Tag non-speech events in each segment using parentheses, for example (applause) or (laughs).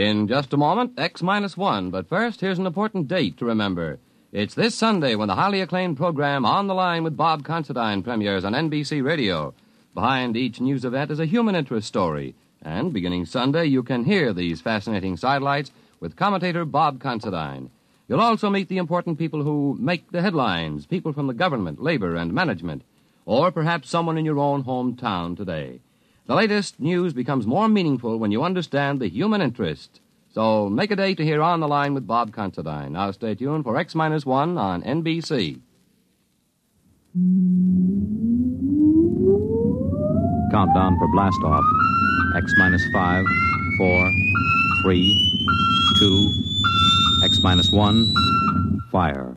In just a moment, X minus one. But first, here's an important date to remember. It's this Sunday when the highly acclaimed program On the Line with Bob Considine premieres on NBC Radio. Behind each news event is a human interest story. And beginning Sunday, you can hear these fascinating sidelights with commentator Bob Considine. You'll also meet the important people who make the headlines, people from the government, labor, and management, or perhaps someone in your own hometown today. The latest news becomes more meaningful when you understand the human interest. So make a day to hear On the Line with Bob Considine. Now stay tuned for X minus one on NBC. Countdown for blast off. X minus five, four, three, two, X minus one, fire.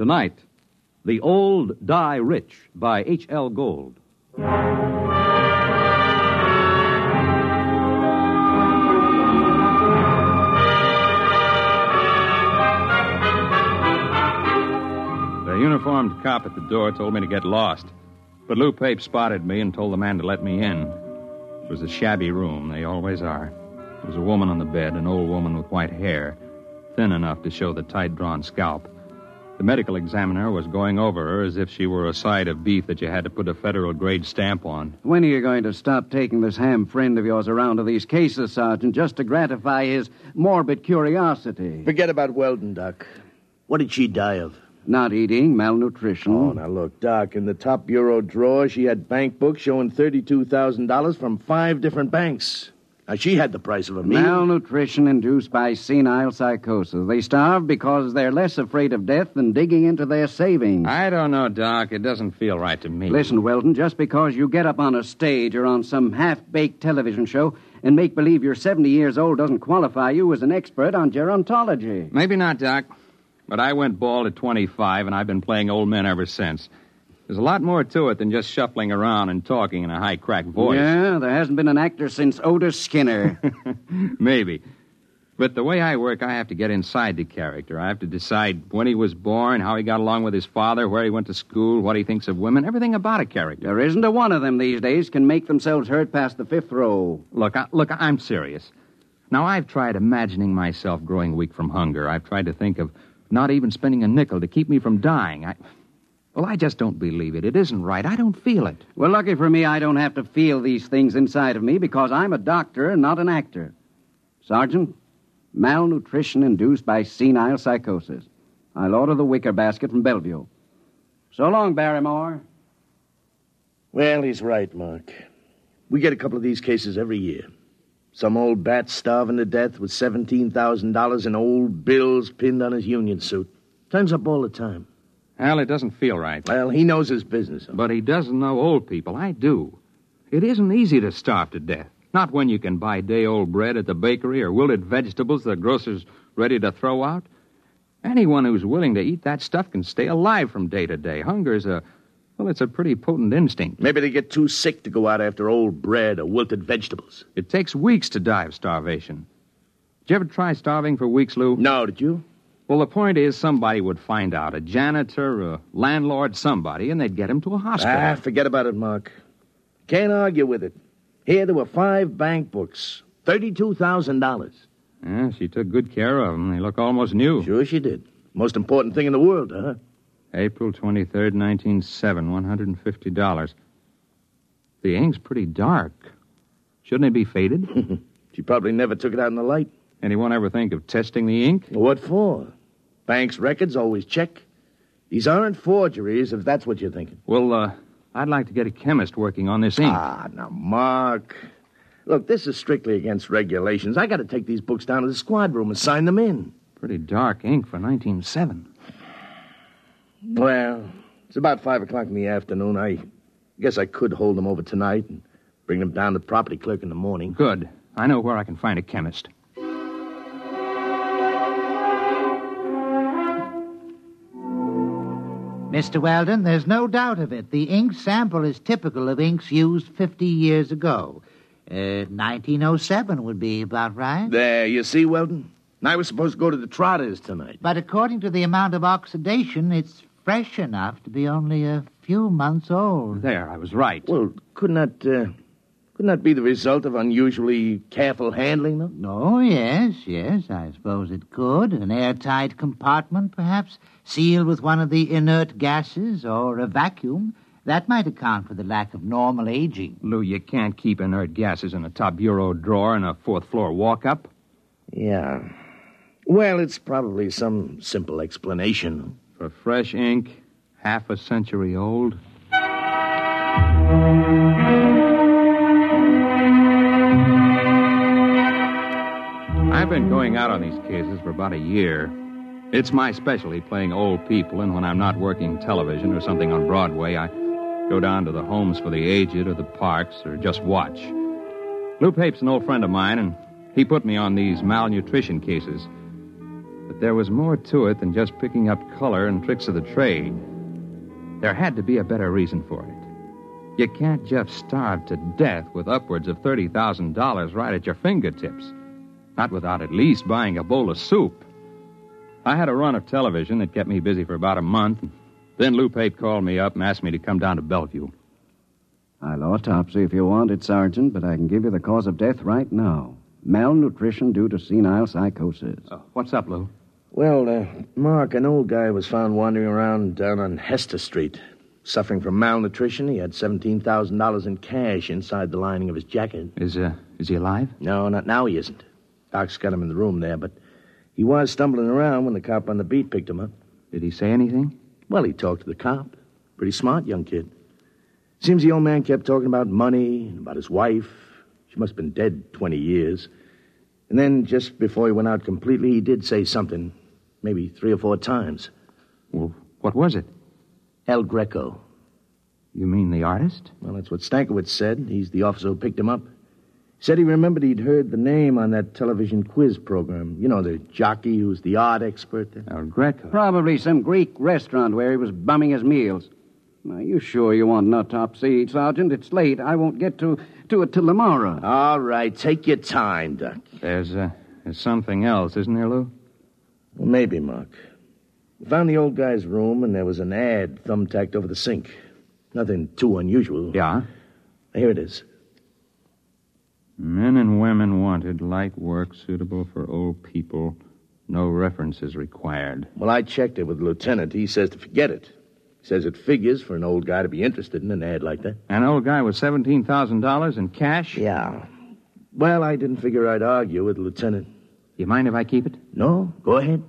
Tonight, The Old Die Rich by H.L. Gold. The uniformed cop at the door told me to get lost. But Lou Pape spotted me and told the man to let me in. It was a shabby room. They always are. There was a woman on the bed, an old woman with white hair, thin enough to show the tight drawn scalp. The medical examiner was going over her as if she were a side of beef that you had to put a federal grade stamp on. When are you going to stop taking this ham friend of yours around to these cases, Sergeant, just to gratify his morbid curiosity? Forget about Weldon, Doc. What did she die of? Not eating, malnutrition. Oh, now look, Doc, in the top bureau drawer, she had bank books showing $32,000 from five different banks. Now, she had the price of a meal. Malnutrition induced by senile psychosis. They starve because they're less afraid of death than digging into their savings. I don't know, Doc. It doesn't feel right to me. Listen, Weldon, just because you get up on a stage or on some half baked television show and make believe you're 70 years old doesn't qualify you as an expert on gerontology. Maybe not, Doc. But I went bald at 25, and I've been playing old men ever since. There's a lot more to it than just shuffling around and talking in a high cracked voice. Yeah, there hasn't been an actor since Otis Skinner. (laughs) Maybe. But the way I work, I have to get inside the character. I have to decide when he was born, how he got along with his father, where he went to school, what he thinks of women, everything about a character. there isn't a one of them these days can make themselves heard past the fifth row. Look, I, look, I'm serious. Now, I've tried imagining myself growing weak from hunger. I've tried to think of not even spending a nickel to keep me from dying. I, well, I just don't believe it. It isn't right. I don't feel it. Well, lucky for me, I don't have to feel these things inside of me because I'm a doctor and not an actor. Sergeant, malnutrition induced by senile psychosis. I'll order the wicker basket from Bellevue. So long, Barrymore. Well, he's right, Mark. We get a couple of these cases every year. Some old bat starving to death with $17,000 in old bills pinned on his union suit. Time's up all the time. Al, it doesn't feel right. Well, he knows his business. But he doesn't know old people. I do. It isn't easy to starve to death. Not when you can buy day old bread at the bakery or wilted vegetables the grocer's ready to throw out. Anyone who's willing to eat that stuff can stay alive from day to day. Hunger's a, well, it's a pretty potent instinct. Maybe they get too sick to go out after old bread or wilted vegetables. It takes weeks to die of starvation. Did you ever try starving for weeks, Lou? No, did you? Well, the point is, somebody would find out a janitor, a landlord, somebody, and they'd get him to a hospital. Ah, forget about it, Mark. Can't argue with it. Here there were five bank books, $32,000. Yeah, she took good care of them. They look almost new. Sure she did. Most important thing in the world, huh? April 23rd, 1907, $150. The ink's pretty dark. Shouldn't it be faded? (laughs) She probably never took it out in the light. Anyone ever think of testing the ink? What for? Bank's records always check. These aren't forgeries, if that's what you're thinking. Well, uh, I'd like to get a chemist working on this ink. Ah, now, Mark. Look, this is strictly against regulations. I got to take these books down to the squad room and sign them in. Pretty dark ink for 1907. Well, it's about five o'clock in the afternoon. I guess I could hold them over tonight and bring them down to the property clerk in the morning. Good. I know where I can find a chemist. Mr. Weldon, there's no doubt of it. The ink sample is typical of inks used 50 years ago. Uh, 1907 would be about right. There, you see, Weldon? I was supposed to go to the Trotters tonight. But according to the amount of oxidation, it's fresh enough to be only a few months old. There, I was right. Well, couldn't that, uh, couldn't that be the result of unusually careful handling, though? Oh, yes, yes, I suppose it could. An airtight compartment, perhaps, sealed with one of the inert gases or a vacuum. That might account for the lack of normal aging. Lou, you can't keep inert gases in a top bureau drawer in a fourth floor walk up. Yeah. Well, it's probably some simple explanation. For fresh ink, half a century old. I've been going out on these cases for about a year. It's my specialty playing old people, and when I'm not working television or something on Broadway, I go down to the homes for the aged or the parks or just watch. Lou Pape's an old friend of mine, and he put me on these malnutrition cases. But there was more to it than just picking up color and tricks of the trade. There had to be a better reason for it. You can't just starve to death with upwards of $30,000 right at your fingertips. Not without at least buying a bowl of soup. I had a run of television that kept me busy for about a month. Then Lou Pape called me up and asked me to come down to Bellevue. I'll autopsy if you want it, Sergeant, but I can give you the cause of death right now. Malnutrition due to senile psychosis. Uh, what's up, Lou? Well, uh, Mark, an old guy was found wandering around down on Hester Street. Suffering from malnutrition, he had $17,000 in cash inside the lining of his jacket. Is, uh, is he alive? No, not now he isn't. Doc's got him in the room there, but he was stumbling around when the cop on the beat picked him up. Did he say anything? Well, he talked to the cop. Pretty smart young kid. Seems the old man kept talking about money, and about his wife. She must have been dead 20 years. And then, just before he went out completely, he did say something, maybe three or four times. Well, what was it? El Greco. You mean the artist? Well, that's what Stankiewicz said. He's the officer who picked him up. He said he remembered he'd heard the name on that television quiz program. You know, the jockey who's the art expert there. El Greco. Probably some Greek restaurant where he was bumming his meals. Are you sure you want an autopsy, Sergeant? It's late. I won't get to, to it till tomorrow. All right, take your time, Doc. There's, uh, there's something else, isn't there, Lou? Well, maybe, Mark. We found the old guy's room, and there was an ad thumbtacked over the sink. Nothing too unusual. Yeah? Here it is. Men and women wanted light work suitable for old people. No references required. Well, I checked it with the lieutenant. He says to forget it. He says it figures for an old guy to be interested in an ad like that. An old guy with $17,000 in cash? Yeah. Well, I didn't figure I'd argue with the lieutenant. You mind if I keep it? No, go ahead.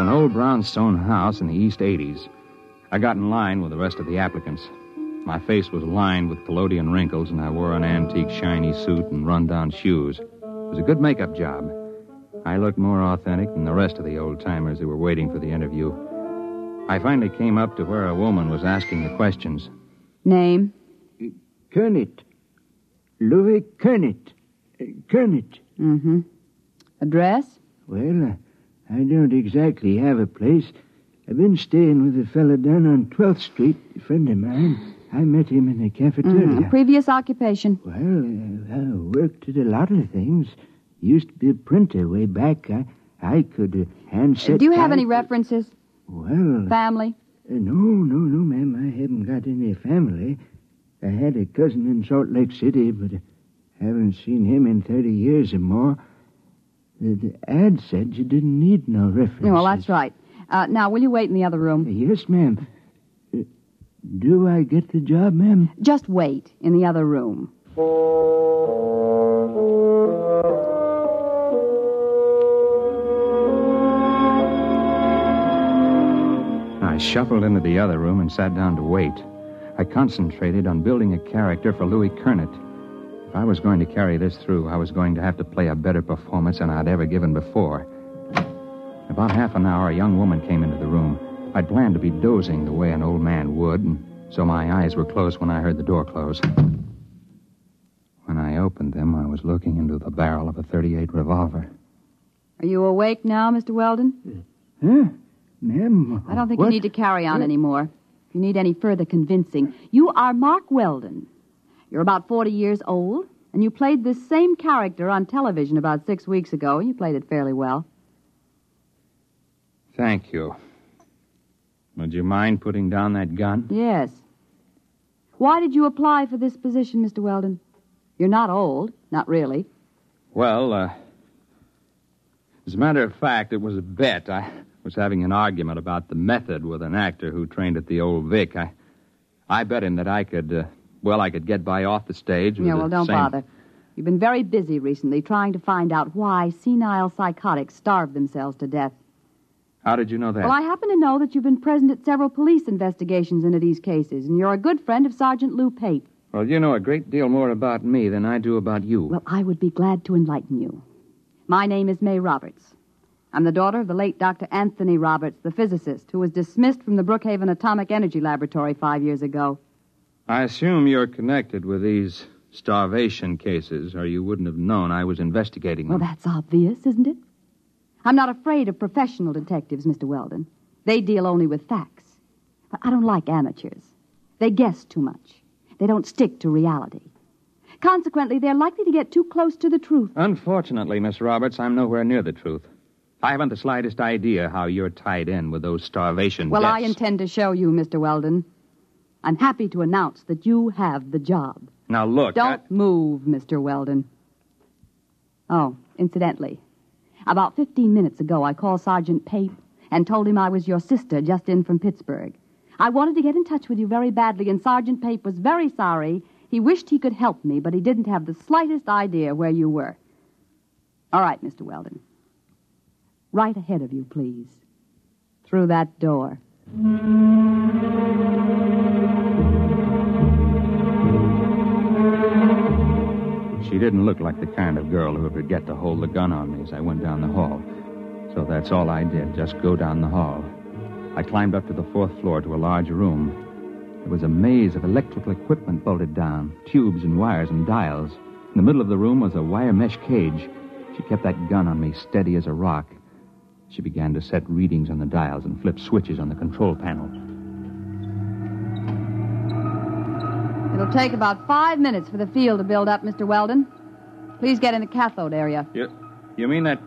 An old brownstone house in the East 80s. I got in line with the rest of the applicants. My face was lined with collodion wrinkles, and I wore an antique shiny suit and run-down shoes. It was a good makeup job. I looked more authentic than the rest of the old timers who were waiting for the interview. I finally came up to where a woman was asking the questions. Name? Kernet. Louis Kernet. Uh, Kernet. Mm-hmm. Address? Well, uh, I don't exactly have a place. I've been staying with a fellow down on 12th Street, a friend of mine. I met him in the cafeteria. Mhm. Previous occupation? Well, uh, I worked at a lot of things. Used to be a printer way back. I, I could uh, hand set. Do you have any references? Well, uh, Family? no, no, no, ma'am. I haven't got any family. I had a cousin in Salt Lake City, but I haven't seen him in 30 years or more. The, the ad said you didn't need no references. Yeah, well, that's right. Uh, now, will you wait in the other room? Yes, ma'am. Uh, Do I get the job, ma'am? Just wait in the other room. I shuffled into the other room and sat down to wait. I concentrated on building a character for Louis Kernet. If I was going to carry this through, I was going to have to play a better performance than I'd ever given before. In about half an hour, a young woman came into the room. I'd planned to be dozing the way an old man would, and so my eyes were closed when I heard the door close. When I opened them, I was looking into the barrel of a 38 revolver. Are you awake now, Mr. Weldon? Huh? Ma'am. I don't think what? you need to carry on anymore. If you need any further convincing, you are Mark Weldon. You're about 40 years old, and you played this same character on television about six weeks ago. You played it fairly well. Thank you. Would you mind putting down that gun? Yes. Why did you apply for this position, Mr. Weldon? You're not old, not really. Well, uh, as a matter of fact, it was a bet. I was having an argument about the method with an actor who trained at the old Vic. I, I bet him that I could, uh, well, I could get by off the stage. With Yeah, well, don't same- bother. You've been very busy recently trying to find out why senile psychotics starve themselves to death. How did you know that? Well, I happen to know that you've been present at several police investigations into these cases, and you're a good friend of Sergeant Lou Pape. Well, you know a great deal more about me than I do about you. Well, I would be glad to enlighten you. My name is May Roberts. I'm the daughter of the late Dr. Anthony Roberts, the physicist, who was dismissed from the Brookhaven Atomic Energy Laboratory five years ago. I assume you're connected with these starvation cases, or you wouldn't have known I was investigating them. Well, that's obvious, isn't it? I'm not afraid of professional detectives, Mr. Weldon. They deal only with facts. But I don't like amateurs. They guess too much. They don't stick to reality. Consequently, they're likely to get too close to the truth. Unfortunately, Miss Roberts, I'm nowhere near the truth. I haven't the slightest idea how you're tied in with those starvation Well, I intend to show you, Mr. Weldon. I'm happy to announce that you have the job. Now, look. Don't move, Mr. Weldon. Oh, incidentally, about 15 minutes ago, I called Sergeant Pape and told him I was your sister just in from Pittsburgh. I wanted to get in touch with you very badly, and Sergeant Pape was very sorry. He wished he could help me, but he didn't have the slightest idea where you were. All right, Mr. Weldon. Right ahead of you, please. Through that door. She didn't look like the kind of girl who would forget to hold the gun on me as I went down the hall. So that's all I did, just go down the hall. I climbed up to the fourth floor to a large room. There was a maze of electrical equipment bolted down, tubes and wires and dials. In the middle of the room was a wire mesh cage. She kept that gun on me, steady as a rock. She began to set readings on the dials and flip switches on the control panel. It'll take about five minutes for the field to build up, Mr. Weldon. Please get in the cathode area. You, you mean that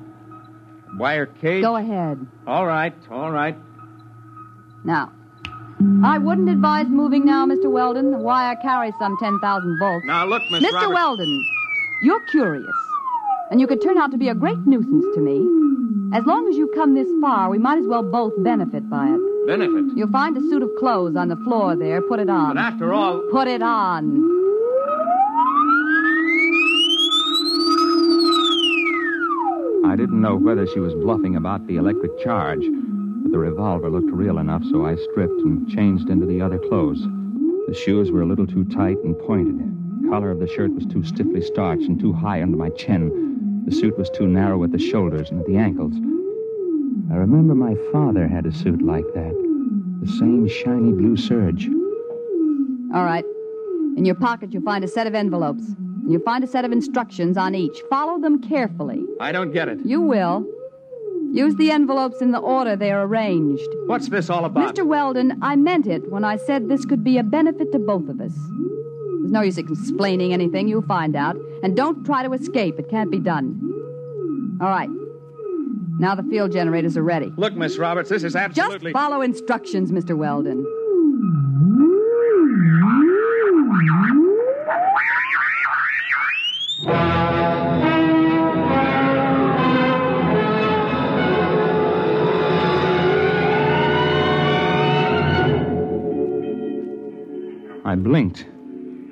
wire cage? Go ahead. All right, all right. Now, I wouldn't advise moving now, Mr. Weldon. The wire carries some 10,000 volts. Now, look, Miss Mr. Roberts- Weldon, you're curious, and you could turn out to be a great nuisance to me. As long as you've come this far, we might as well both benefit by it. Benefit. You'll find a suit of clothes on the floor there. Put it on. But after all, Put it on. I didn't know whether she was bluffing about the electric charge, but the revolver looked real enough, so I stripped and changed into the other clothes. The shoes were a little too tight and pointed. The collar of the shirt was too stiffly starched and too high under my chin. The suit was too narrow at the shoulders and at the ankles. I remember my father had a suit like that. The same shiny blue serge. All right. In your pocket, you'll find a set of envelopes. You'll find a set of instructions on each. Follow them carefully. I don't get it. You will. Use the envelopes in the order they are arranged. What's this all about? Mr. Weldon, I meant it when I said this could be a benefit to both of us. There's no use explaining anything. You'll find out. And don't try to escape. It can't be done. All right. Now the field generators are ready. Look, Miss Roberts, this is absolutely. Just follow instructions, Mr. Weldon. I blinked.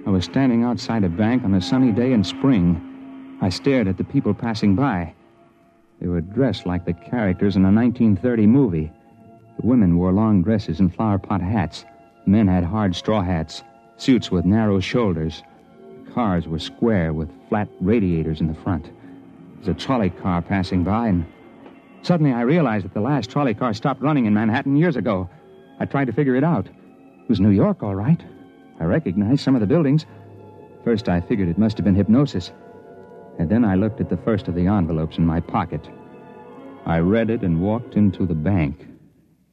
I was standing outside a bank on a sunny day in spring. I stared at the people passing by. They were dressed like the characters in a 1930 movie. The women wore long dresses and flower pot hats. Men had hard straw hats, suits with narrow shoulders. The cars were square with flat radiators in the front. There was a trolley car passing by, and suddenly I realized that the last trolley car stopped running in Manhattan years ago. I tried to figure it out. It was New York, all right. I recognized some of the buildings. First, I figured it must have been hypnosis. And then I looked at the first of the envelopes in my pocket. I read it and walked into the bank.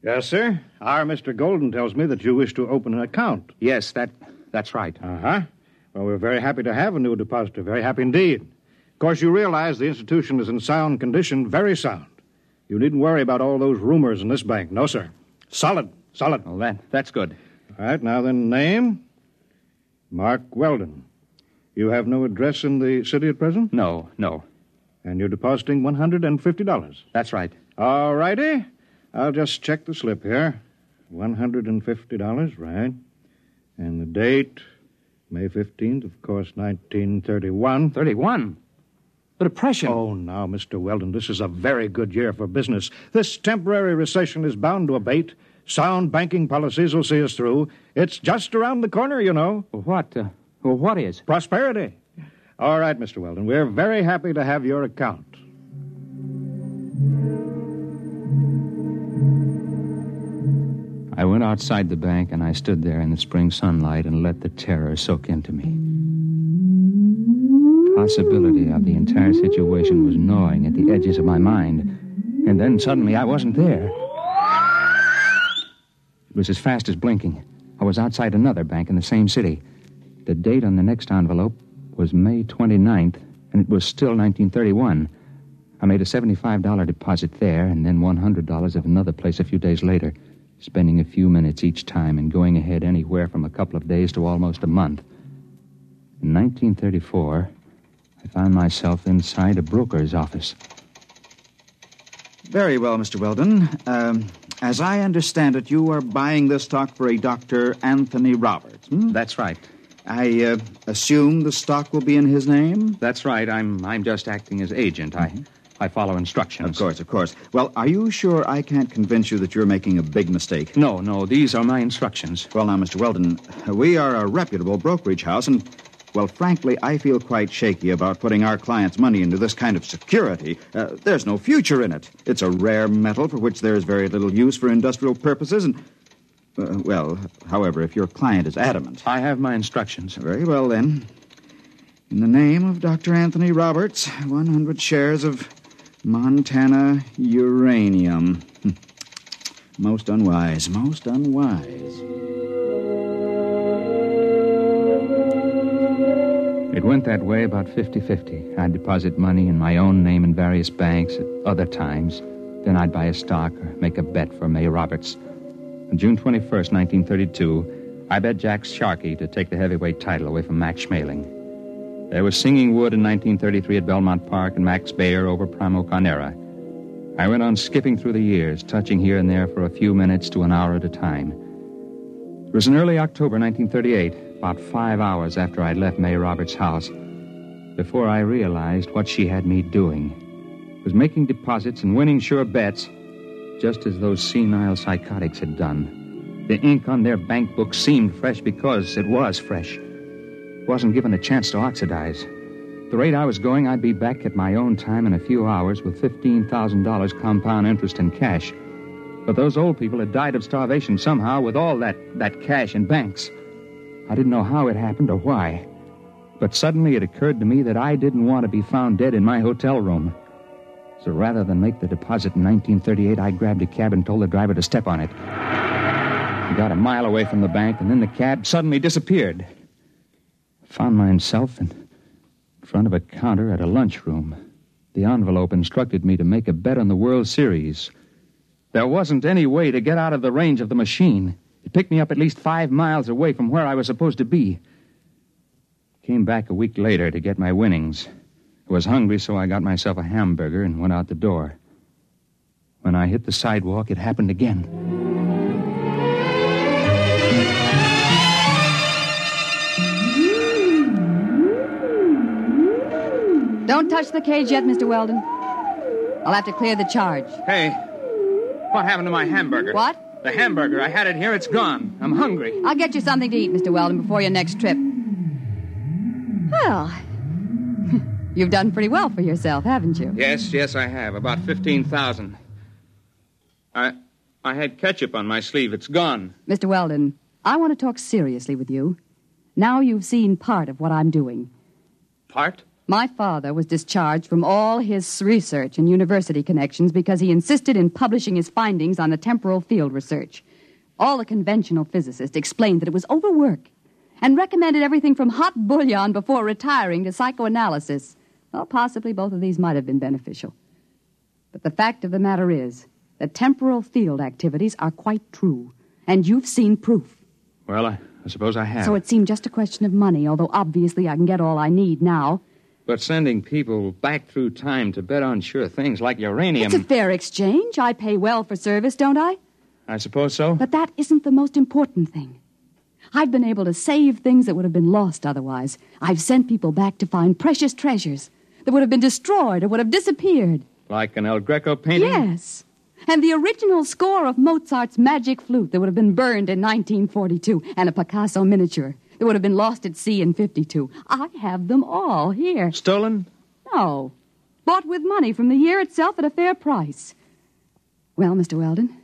Yes, sir. Our Mr. Golden tells me that you wish to open an account. Yes, that that's right. Uh huh. Well, we're very happy to have a new depositor. Very happy indeed. Of course, you realize the institution is in sound condition, very sound. You needn't worry about all those rumors in this bank. No, sir. Solid. Solid. Well, that that's good. All right, now then, name? Mark Weldon. You have no address in the city at present? No, no. And you're depositing $150? That's right. All righty. I'll just check the slip here. $150, right. And the date, May 15th, of course, 1931. 31? The Depression. Oh, now, Mr. Weldon, this is a very good year for business. This temporary recession is bound to abate. Sound banking policies will see us through. It's just around the corner, you know. What? Uh, well, what is? Prosperity. All right, Mr. Weldon, we're very happy to have your account. I went outside the bank and I stood there in the spring sunlight and let the terror soak into me. The Possibility of the entire situation was gnawing at the edges of my mind. And then suddenly I wasn't there. It was as fast as blinking. I was outside another bank in the same city. The date on the next envelope was May 29th, and it was still 1931. I made a $75 deposit there and then $100 at another place a few days later, spending a few minutes each time and going ahead anywhere from a couple of days to almost a month. In 1934, I found myself inside a broker's office. Very well, Mr. Weldon. Um, as I understand it, you are buying this stock for a Dr. Anthony Roberts. Hmm? That's right. I uh, assume the stock will be in his name? That's right. I'm I'm just acting as agent. I I follow instructions. Of course, of course. Well, are you sure I can't convince you that you're making a big mistake? No, no. These are my instructions. Well, now, Mr. Weldon, we are a reputable brokerage house, and, well, frankly, I feel quite shaky about putting our clients' money into this kind of security. Uh, there's no future in it. It's a rare metal for which there is very little use for industrial purposes, and. Uh, well, however, if your client is adamant. I have my instructions. Very well, then. In the name of Dr. Anthony Roberts, 100 shares of Montana uranium. (laughs) Most unwise, most unwise. That way about 50 50. I'd deposit money in my own name in various banks at other times. Then I'd buy a stock or make a bet for May Roberts. On June 21st, 1932, I bet Jack Sharkey to take the heavyweight title away from Max Schmeling. There was Singing Wood in 1933 at Belmont Park and Max Baer over Primo Carnera. I went on skipping through the years, touching here and there for a few minutes to an hour at a time. It was in early October 1938, about five hours after I'd left May Roberts' house, before I realized what she had me doing. Was making deposits and winning sure bets, just as those senile psychotics had done. The ink on their bank book seemed fresh because it was fresh. Wasn't given a chance to oxidize. The rate I was going, I'd be back at my own time in a few hours with $15,000 compound interest in cash. But those old people had died of starvation somehow with all that, that cash in banks. I didn't know how it happened or why. But suddenly it occurred to me that I didn't want to be found dead in my hotel room. So rather than make the deposit in 1938, I grabbed a cab and told the driver to step on it. I got a mile away from the bank, and then the cab suddenly disappeared. I Found myself in front of a counter at a lunchroom. The envelope instructed me to make a bet on the World Series. There wasn't any way to get out of the range of the machine. Picked me up at least five miles away from where I was supposed to be. Came back a week later to get my winnings. I was hungry, so I got myself a hamburger and went out the door. When I hit the sidewalk, it happened again. Don't touch the cage yet, Mr. Weldon. I'll have to clear the charge. Hey, what happened to my hamburger? What? The hamburger. I had it here. It's gone. I'm hungry. I'll get you something to eat, Mr. Weldon, before your next trip. Well, (laughs) you've done pretty well for yourself, haven't you? Yes, yes, I have. About 15,000. I I had ketchup on my sleeve. It's gone. Mr. Weldon, I want to talk seriously with you. Now you've seen part of what I'm doing. Part? My father was discharged from all his research and university connections because he insisted in publishing his findings on the temporal field research. All the conventional physicists explained that it was overwork and recommended everything from hot bouillon before retiring to psychoanalysis. Well, possibly both of these might have been beneficial. But the fact of the matter is that temporal field activities are quite true, and you've seen proof. Well, I, I suppose I have. So it seemed just a question of money, although obviously I can get all I need now. But sending people back through time to bet on sure things like uranium. It's a fair exchange. I pay well for service, don't I? I suppose so. But that isn't the most important thing. I've been able to save things that would have been lost otherwise. I've sent people back to find precious treasures that would have been destroyed or would have disappeared. Like an El Greco painting? Yes. And the original score of Mozart's Magic Flute that would have been burned in 1942, and a Picasso miniature that would have been lost at sea in 52. I have them all here. Stolen? No. Bought with money from the year itself at a fair price. Well, Mr. Weldon,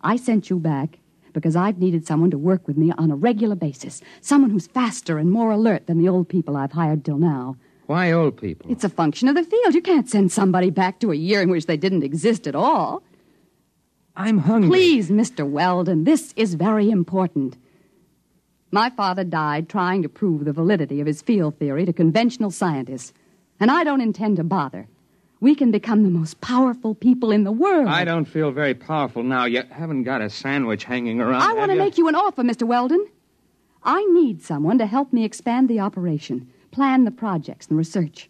I sent you back because I've needed someone to work with me on a regular basis. Someone who's faster and more alert than the old people I've hired till now. Why old people? It's a function of the field. You can't send somebody back to a year in which they didn't exist at all. I'm hungry. Please, Mr. Weldon, this is very important. My father died trying to prove the validity of his field theory to conventional scientists, and I don't intend to bother. We can become the most powerful people in the world. I don't feel very powerful now. You haven't got a sandwich hanging around. I want to make you an offer, Mr. Weldon. I need someone to help me expand the operation, plan the projects and research.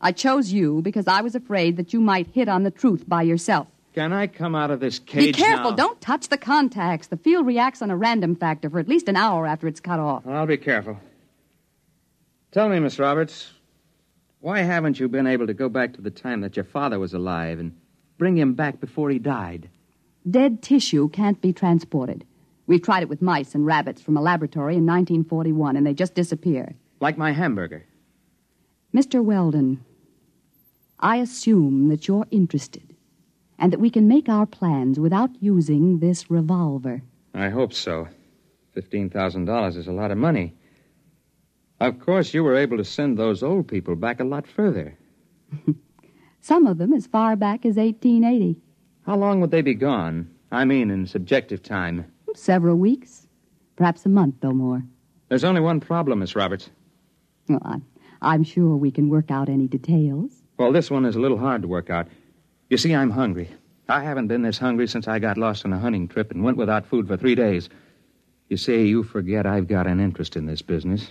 I chose you because I was afraid that you might hit on the truth by yourself. Can I come out of this cage Be careful. now? Don't touch the contacts. The field reacts on a random factor for at least an hour after it's cut off. I'll be careful. Tell me, Miss Roberts, why haven't you been able to go back to the time that your father was alive and bring him back before he died? Dead tissue can't be transported. We've tried it with mice and rabbits from a laboratory in 1941, and they just disappear. Like my hamburger. Mr. Weldon, I assume that you're interested and that we can make our plans without using this revolver. I hope so. $15,000 is a lot of money. Of course, you were able to send those old people back a lot further. (laughs) Some of them as far back as 1880. How long would they be gone? I mean, in subjective time. Several weeks. Perhaps a month or more. There's only one problem, Miss Roberts. Well, I'm, I'm sure we can work out any details. Well, this one is a little hard to work out. You see, I'm hungry. I haven't been this hungry since I got lost on a hunting trip and went without food for three days. You see, you forget I've got an interest in this business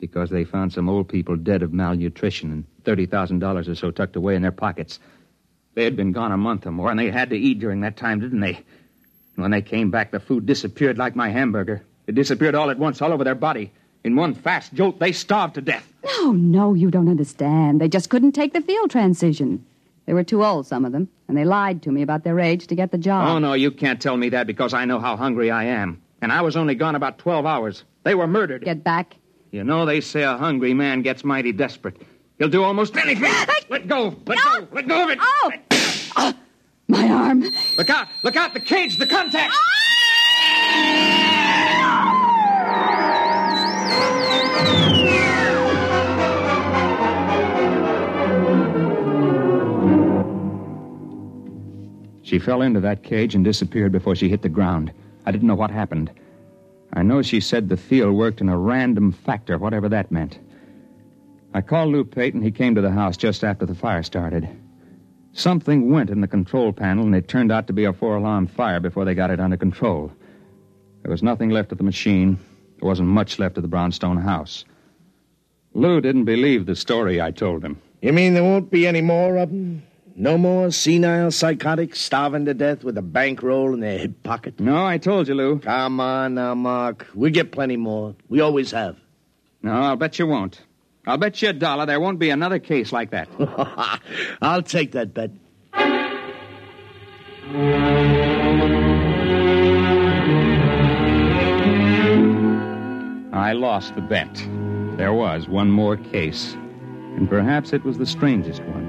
because they found some old people dead of malnutrition and $30,000 or so tucked away in their pockets. They had been gone a month or more, and they had to eat during that time, didn't they? When they came back, the food disappeared like my hamburger. It disappeared all at once, all over their body. In one fast jolt, they starved to death. No, no, you don't understand. They just couldn't take the field transition. They were too old, some of them, and they lied to me about their age to get the job. Oh, no, you can't tell me that because I know how hungry I am. And I was only gone about 12 hours. They were murdered. Get back. You know, they say a hungry man gets mighty desperate. He'll do almost anything. Let go. Let go. Let go of it. Oh! oh! My arm. Look out. Look out. The cage. The contact. Ah! She fell into that cage and disappeared before she hit the ground. I didn't know what happened. I know she said the field worked in a random factor, whatever that meant. I called Lou Peyton. He came to the house just after the fire started. Something went in the control panel, and it turned out to be a four alarm fire before they got it under control. There was nothing left of the machine. There wasn't much left of the brownstone house. Lou didn't believe the story I told him. You mean there won't be any more of them? No more senile psychotics starving to death with a bankroll in their hip pocket? No, I told you, Lou. Come on now, Mark. We get plenty more. We always have. No, I'll bet you won't. I'll bet you a dollar there won't be another case like that. (laughs) I'll take that bet. I lost the bet. There was one more case, and perhaps it was the strangest one.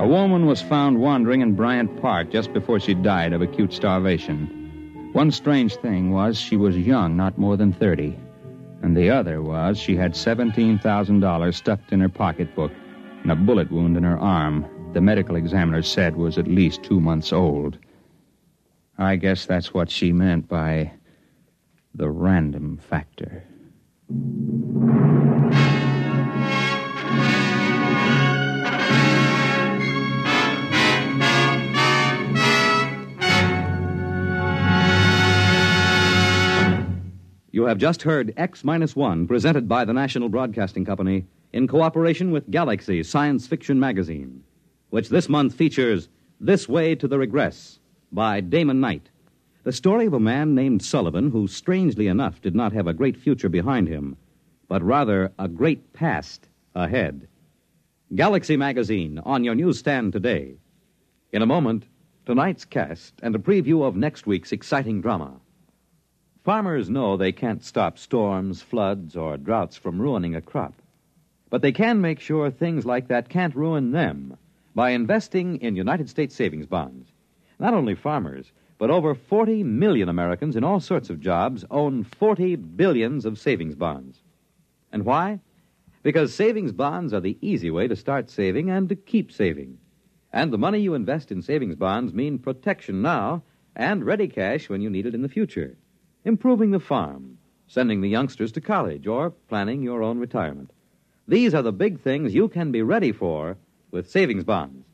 A woman was found wandering in Bryant Park just before she died of acute starvation. One strange thing was she was young, not more than 30. And the other was she had $17,000 stuffed in her pocketbook and a bullet wound in her arm. The medical examiner said was at least two months old. I guess that's what she meant by the random factor. You have just heard X Minus One, presented by the National Broadcasting Company in cooperation with Galaxy Science Fiction Magazine, which this month features This Way to the Regress by Damon Knight. The story of a man named Sullivan who, strangely enough, did not have a great future behind him, but rather a great past ahead. Galaxy Magazine on your newsstand today. In a moment, tonight's cast and a preview of next week's exciting drama. Farmers know they can't stop storms, floods, or droughts from ruining a crop. But they can make sure things like that can't ruin them by investing in United States savings bonds. Not only farmers, but over 40 million Americans in all sorts of jobs own 40 billions of savings bonds. And why? Because savings bonds are the easy way to start saving and to keep saving. And the money you invest in savings bonds mean protection now and ready cash when you need it in the future. Improving the farm, sending the youngsters to college, or planning your own retirement. These are the big things you can be ready for with savings bonds.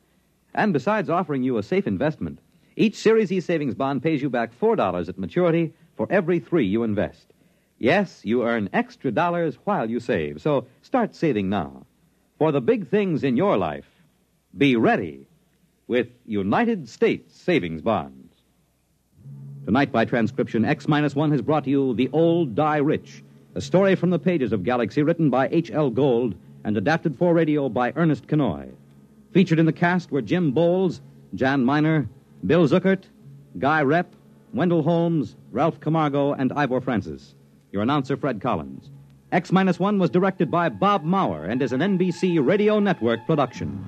And besides offering you a safe investment, each Series E savings bond pays you back $4 at maturity for every three you invest. Yes, you earn extra dollars while you save, so start saving now. For the big things in your life, be ready with United States savings bonds. Tonight, by transcription, X 1 has brought you The Old Die Rich, a story from the pages of Galaxy written by H.L. Gold and adapted for radio by Ernest Kinoy. Featured in the cast were Jim Boles, Jan Miner, Bill Zuckert, Guy Repp, Wendell Holmes, Ralph Camargo, and Ivor Francis. Your announcer, Fred Collins. X 1 was directed by Bob Maurer and is an NBC Radio Network production.